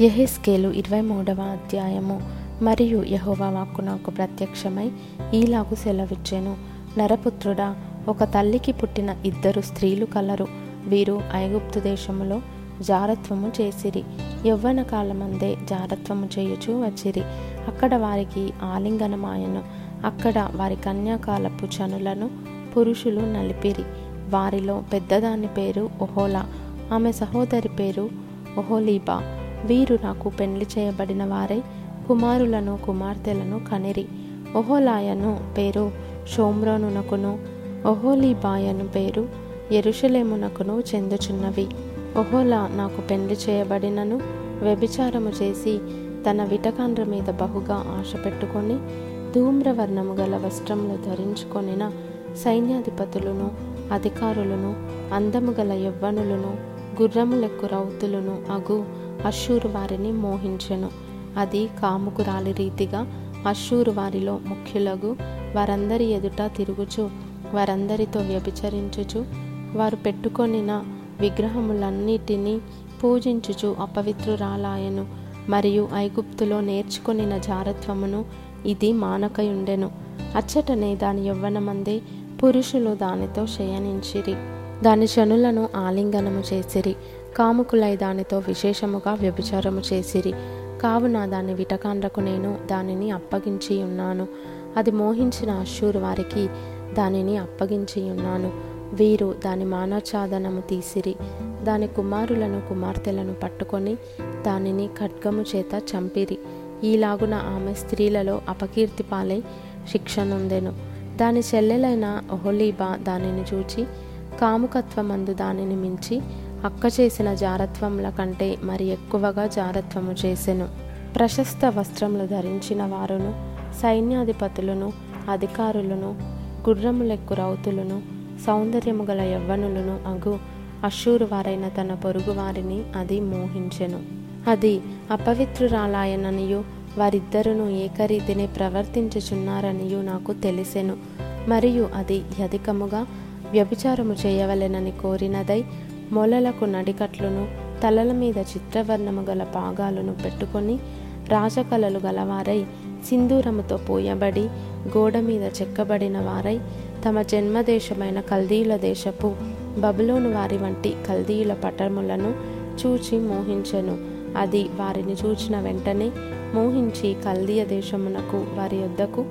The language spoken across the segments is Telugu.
ఎహెస్కేలు ఇరవై మూడవ అధ్యాయము. మరియు యహోవా వాక్కు నాకు ప్రత్యక్షమై ఈలాగు సెలవిచ్చెను. నరపుత్రుడా ఒక తల్లికి పుట్టిన ఇద్దరు స్త్రీలు కలరు. వీరు ఐగుప్తు దేశములో జారత్వము చేసిరి. యవ్వన కాలమందే జారత్వము చేయుచూ వచ్చిరి. అక్కడ వారికి ఆలింగనమాయను. అక్కడ వారి కన్యాకాలపు చనులను పురుషులు నలిపిరి. వారిలో పెద్దదాని పేరు ఒహోలా. ఆమె సహోదరి పేరు ఒహోలీబా. వీరు నాకు పెండ్లి చేయబడిన వారై కుమారులను కుమార్తెలను కనిరి. ఒహోలాయను పేరు షోమ్రోనునకును ఒహోలీబాయను పేరు ఎరుషలేమునకును చెందుచున్నవి. ఒహోలా నాకు పెండ్లి చేయబడినను వ్యభిచారము చేసి తన విటకాండ్ర మీద బహుగా ఆశ పెట్టుకొని ధూమ్రవర్ణము గల వస్త్రములు ధరించుకొనిన సైన్యాధిపతులను అధికారులను అందము గల యవ్వనులను గుర్రములెక్కు రౌతులను అగు అశ్షూరు వారిని మోహించెను. అది కాముకురాలి రీతిగా అశ్షూరు వారిలో ముఖ్యులగు వారందరి ఎదుట తిరుగుచు వారందరితో వ్యభిచరించుచు వారు పెట్టుకొనిన విగ్రహములన్నిటినీ పూజించుచు అపవిత్రురాలాయను. మరియు ఐగుప్తులో నేర్చుకొనిన జారత్వమును ఇది మానకయుండెను. అచ్చటనే దాని యవ్వనమందే పురుషులు దానితో శయనించిరి. దాని శనులను ఆలింగనము చేసిరి. కాముకులై దానితో విశేషముగా వ్యభిచారము చేసిరి. కావున దాని విటకాండ్రకు నేను దానిని అప్పగించి ఉన్నాను. అది మోహించిన అశ్షూరు వారికి దానిని అప్పగించి ఉన్నాను. వీరు దాని మానఛాదనము తీసిరి. దాని కుమారులను కుమార్తెలను పట్టుకొని దానిని ఖడ్గము చేత చంపిరి. ఈలాగున ఆమె స్త్రీలలో అపకీర్తి పాలై శిక్షనుందెను. దాని చెల్లెలైన ఒహలీబా దానిని చూచి కాముకత్వమందు దానిని మించి అక్క చేసిన జారత్వముల కంటే మరి ఎక్కువగా జారత్వము చేసెను. ప్రశస్త వస్త్రములు ధరించిన వారును సైన్యాధిపతులను అధికారులను గుర్రములెక్కు రౌతులను సౌందర్యము గల యవ్వనులను అగు అశూరు వారైన తన పొరుగు వారిని అది మోహించెను. అది అపవిత్రురాలాయననియు వారిద్దరును ఏకరీతిని ప్రవర్తించుచున్నారనియు నాకు తెలిసెను. మరియు అది అధికముగా వ్యభిచారము చేయవలెనని కోరినదై మొలలకు నడికట్లును తలల మీద చిత్రవర్ణము గల పాగాలను పెట్టుకొని రాజకళలు గలవారై సింధూరముతో పోయబడి గోడ మీద చెక్కబడిన వారై తమ జన్మదేశమైన కల్దీయుల దేశపు బబులోను వారి వంటి కల్దీయుల పటములను చూచి మోహించెను. అది వారిని చూచిన వెంటనే మోహించి కల్దీయ దేశమునకు వారి యొద్దకు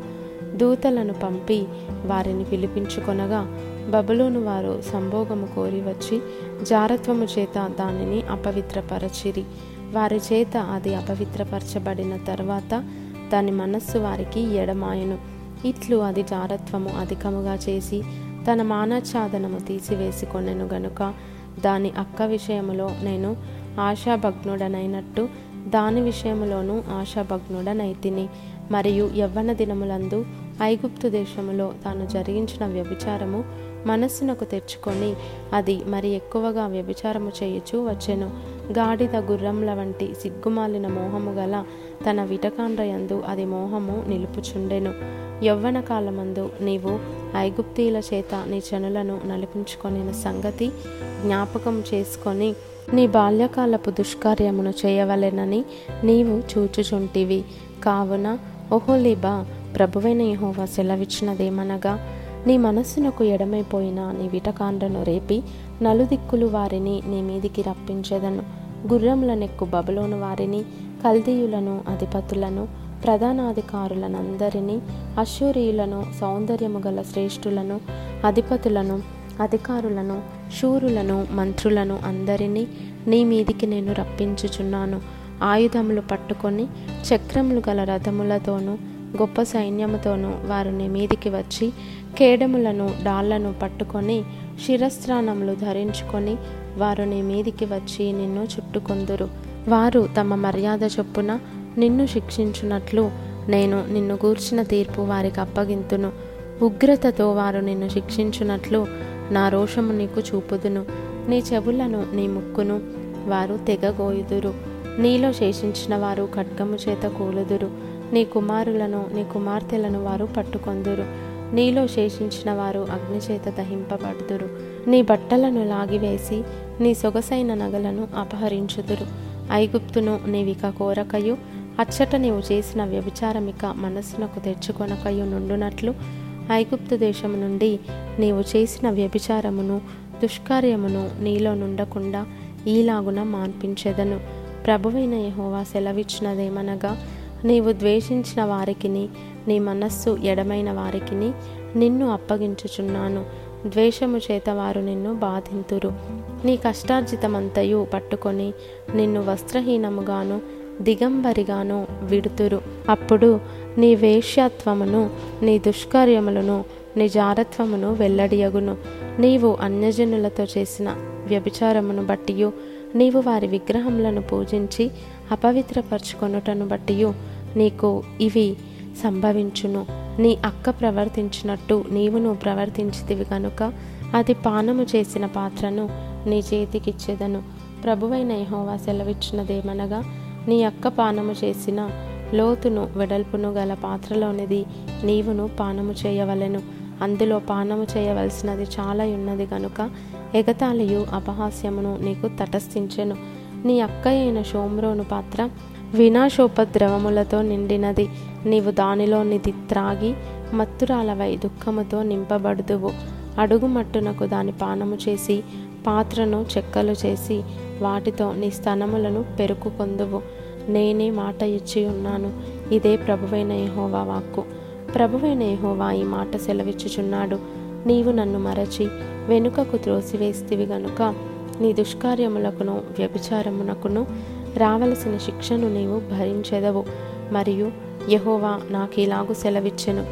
దూతలను పంపి వారిని పిలిపించుకొనగా బబులోను వారు సంభోగము కోరి వచ్చి జారత్వము చేత దానిని అపవిత్రపరచిరి. వారి చేత అది అపవిత్రపరచబడిన తర్వాత దాని మనస్సు వారికి ఎడమాయను. ఇట్లు అది జారత్వము అధికముగా చేసి తన మానఛాదనము తీసివేసుకొనెను గనుక దాని అక్క విషయములో నేను ఆశాభగ్నుడనైనట్టు దాని విషయములోనూ ఆశాభగ్నుడనైతిని. మరియు యవ్వన దినములందు ఐగుప్తు దేశములో తాను జరిగించిన వ్యభిచారము మనస్సునకు తెచ్చుకొని అది మరి ఎక్కువగా వ్యభిచారము చేయుచు వచ్చెను. గాడిద గుర్రంల వంటి సిగ్గుమాలిన మోహము గల తన విటకాండ్రయందు అది మోహము నిలుపుచుండెను. యవ్వన కాలమందు నీవు ఐగుప్తీల చేత నీ చనులను నలిపించుకొనిన సంగతి జ్ఞాపకం చేసుకొని నీ బాల్యకాలపు దుష్కార్యమును చేయవలెనని నీవు చూచుచుంటివి. కావున ఓహోలీబా ప్రభువైన యహోవా సెలవిచ్చినదేమనగా నీ మనస్సునకు ఎడమైపోయిన నీ విటకాండ్రను రేపి నలుదిక్కులు వారిని నీ మీదికి రప్పించదను. గుర్రముల నెక్కు బబులోను వారిని కల్దీయులను అధిపతులను ప్రధానాధికారులనందరినీ అశ్వరీయులను సౌందర్యము గల శ్రేష్ఠులను అధిపతులను అధికారులను శూరులను మంత్రులను అందరినీ నీ మీదికి నేను రప్పించుచున్నాను. ఆయుధములు పట్టుకొని చక్రములు గల రథములతోనూ గొప్ప సైన్యముతోనూ వారిని మీదికి వచ్చి కేడములను డాళ్ళను పట్టుకొని శిరస్త్రాణములు ధరించుకొని వారిని మీదికి వచ్చి నిన్ను చుట్టుకొందురు. వారు తమ మర్యాద చొప్పున నిన్ను శిక్షించున్నట్లు నేను నిన్ను గూర్చిన తీర్పు వారికి అప్పగింతును. ఉగ్రతతో వారు నిన్ను శిక్షించున్నట్లు నా రోషము నీకు చూపుదును. నీ చెవులను నీ ముక్కును వారు తెగగోయుదురు నీలో శేషించిన వారు ఖడ్గము చేత కూలుదురు. నీ కుమారులను నీ కుమార్తెలను వారు పట్టుకొందురు. నీలో శేషించిన వారు అగ్నిచేత దహింపబడుదురు. నీ బట్టలను లాగివేసి నీ సొగసైన నగలను అపహరించుదురు. ఐగుప్తును నీవిక కోరకయు అచ్చట నీవు చేసిన వ్యభిచారమిక మనస్సునకు తెచ్చుకొనకయు నుండునట్లు ఐగుప్తు దేశము నుండి నీవు చేసిన వ్యభిచారమును దుష్కార్యమును నీలో నుండకుండా ఈలాగున మాన్పించెదను. ప్రభువైన యహోవా సెలవిచ్చినదేమనగా నీవు ద్వేషించిన వారికిని నీ మనస్సు ఎడమైన వారికిని నిన్ను అప్పగించుచున్నాను. ద్వేషము చేత వారు నిన్ను బాధింతురు. నీ కష్టార్జితమంతయు పట్టుకొని నిన్ను వస్త్రహీనముగాను దిగంబరిగాను విడుతురు. అప్పుడు నీ వేశ్యత్వమును నీ దుష్కార్యములను నీ జారత్వమును వెల్లడియగును. నీవు అన్యజనులతో చేసిన వ్యభిచారమును బట్టియు నీవు వారి విగ్రహములను పూజించి అపవిత్రపరచుకొనుటను బట్టి నీకు ఇవి సంభవించును. నీ అక్క ప్రవర్తించినట్టు నీవును ప్రవర్తించితివి కనుక అది పానము చేసిన పాత్రను నీ చేతికిచ్చేదను. ప్రభువైన యహోవా సెలవిచ్చినదేమనగా నీ అక్క పానము చేసిన లోతును వెడల్పును గల పాత్రలోనిది నీవును పానము చేయవలెను. అందులో పానము చేయవలసినది చాలా ఉన్నది గనుక ఎగతాళియు అపహాస్యమును నీకు తటస్థించెను. నీ అక్క అయిన షోమ్రోను పాత్ర వినాశోపద్రవములతో నిండినది. నీవు దానిలోనిది త్రాగి మత్తురాలవై దుఃఖముతో నింపబడుదువు. అడుగుమట్టునకు దాని పానము చేసి పాత్రను చెక్కలు చేసి వాటితో నీ స్తనములను పెరుకుకొందువు నేనే మాట ఇచ్చి ఉన్నాను ఇదే ప్రభువైన యహోవా వాక్కు. ప్రభువైన యహోవా ఈ మాట సెలవిచ్చుచున్నాడు. నీవు నన్ను మరచి వెనుకకు త్రోసివేస్తివి గనుక నీ దుష్కార్యములకును వ్యభిచారమునకును రావలసిన శిక్షను నీవు భరించెదవు. మరియు యహోవా నాకు ఇలాగు సెలవిచ్చెను.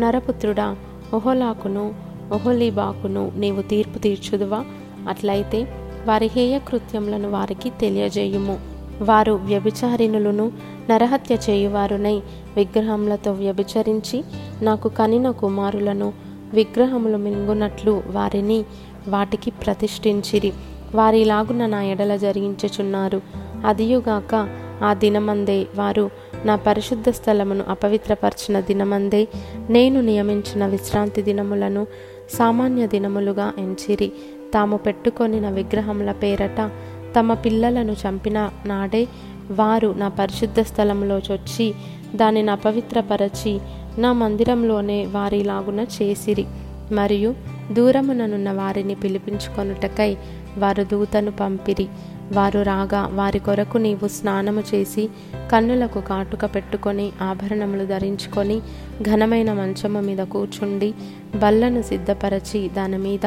నరపుత్రుడా ఒహోలాకును ఒహోలీబాకును నీవు తీర్పు తీర్చుదువా? అట్లయితే వారి హేయ కృత్యములను వారికి తెలియజేయుము. వారు వ్యభిచారిణులను నరహత్య చేయువారునై విగ్రహములతో వ్యభిచరించి నాకు కనిన కుమారులను విగ్రహములు మింగునట్లు వారిని వాటికి ప్రతిష్ఠించిరి. వారిలాగున నా ఎడల జరిగించుచున్నారు. అదియుగాక ఆ దినమందే వారు నా పరిశుద్ధ స్థలమును అపవిత్రపరిచిన దినమందే నేను నియమించిన విశ్రాంతి దినములను సామాన్య దినములుగా ఎంచిరి. తాము పెట్టుకొనిన విగ్రహముల పేరట తమ పిల్లలను చంపిన నాడే వారు నా పరిశుద్ధ స్థలంలో చొచ్చి దానిని అపవిత్రపరచి నా మందిరంలోనే వారిలాగున చేసిరి. మరియు దూరముననున్న వారిని పిలిపించుకొనుటకై వారు దూతను పంపిరి. వారు రాగా వారి కొరకు నీవు స్నానము చేసి కన్నులకు కాటుక పెట్టుకొని ఆభరణములు ధరించుకొని ఘనమైన మంచము మీద కూర్చుండి బల్లను సిద్ధపరచి దాని మీద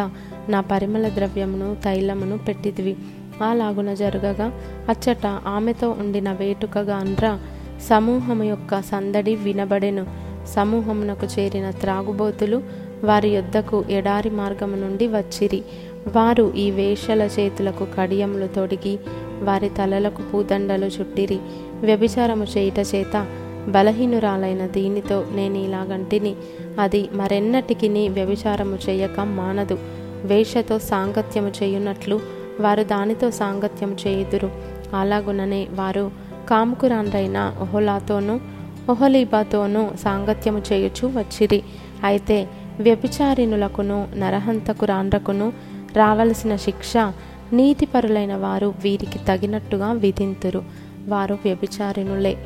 నా పరిమళ ద్రవ్యమును తైలమును పెట్టిదివి అలాగున జరగగా అచ్చట ఆమెతో ఉండిన వేటుకగా అండ్ర సమూహము యొక్క సందడి వినబడెను. సమూహమునకు చేరిన త్రాగుబోతులు వారి యొద్దకు ఎడారి మార్గము నుండి వచ్చిరి. వారు ఈ వేషల చేతులకు కడియములు తొడిగి వారి తలలకు పూదండలు చుట్టిరి. వ్యభిచారము చేయుట చేత బలహీనురాలైన దీనితో నేను ఇలాగంటిని. అది మరెన్నటికి వ్యభిచారము చేయక మానదు. వేషతో సాంగత్యము చేయునట్లు వారు దానితో సాంగత్యం చేయుదురు. అలాగుననే వారు కాముకురాన్రైన ఒహోలాతోనూ ఒహలీబాతోనూ సాంగత్యము చేయుచు వచ్చిరి. అయితే వ్యభిచారిణులకును నరహంతకురాండ్రకును రావలసిన శిక్ష నీతిపరులైన వారు వీరికి తగినట్టుగా విధింతురు. వారు వ్యభిచారిణులే.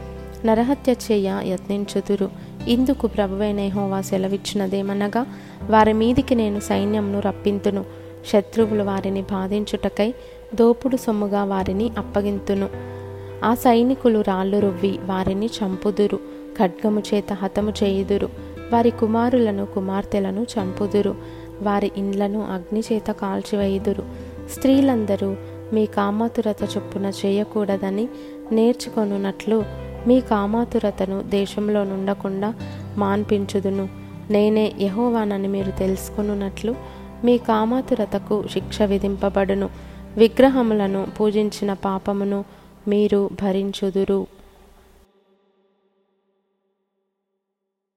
నరహత్య చేయ యత్నించుదురు. ఇందుకు ప్రభువైన హోవా సెలవిచ్చినదేమనగా వారి మీదికి నేను సైన్యంను రప్పింతును. శత్రువులు వారిని బాధించుటకై దోపుడు సొమ్ముగా వారిని అప్పగింతును. ఆ సైనికులు రాళ్ళు రువ్వి వారిని చంపుదురు ఖడ్గము చేత హతము చేయుదురు. వారి కుమారులను కుమార్తెలను చంపుదురు. వారి ఇండ్లను అగ్నిచేత కాల్చివేయుదురు. స్త్రీలందరూ మీ కామాతురత చొప్పున చేయకూడదని నేర్చుకొనున్నట్లు మీ కామాతురతను దేశంలో నుండకుండా మాన్పించుదును. నేనే యహోవానని మీరు తెలుసుకొనున్నట్లు మీ కామాతురతకు శిక్ష విధింపబడును. విగ్రహములను పూజించిన పాపమును మీరు భరించుదురు.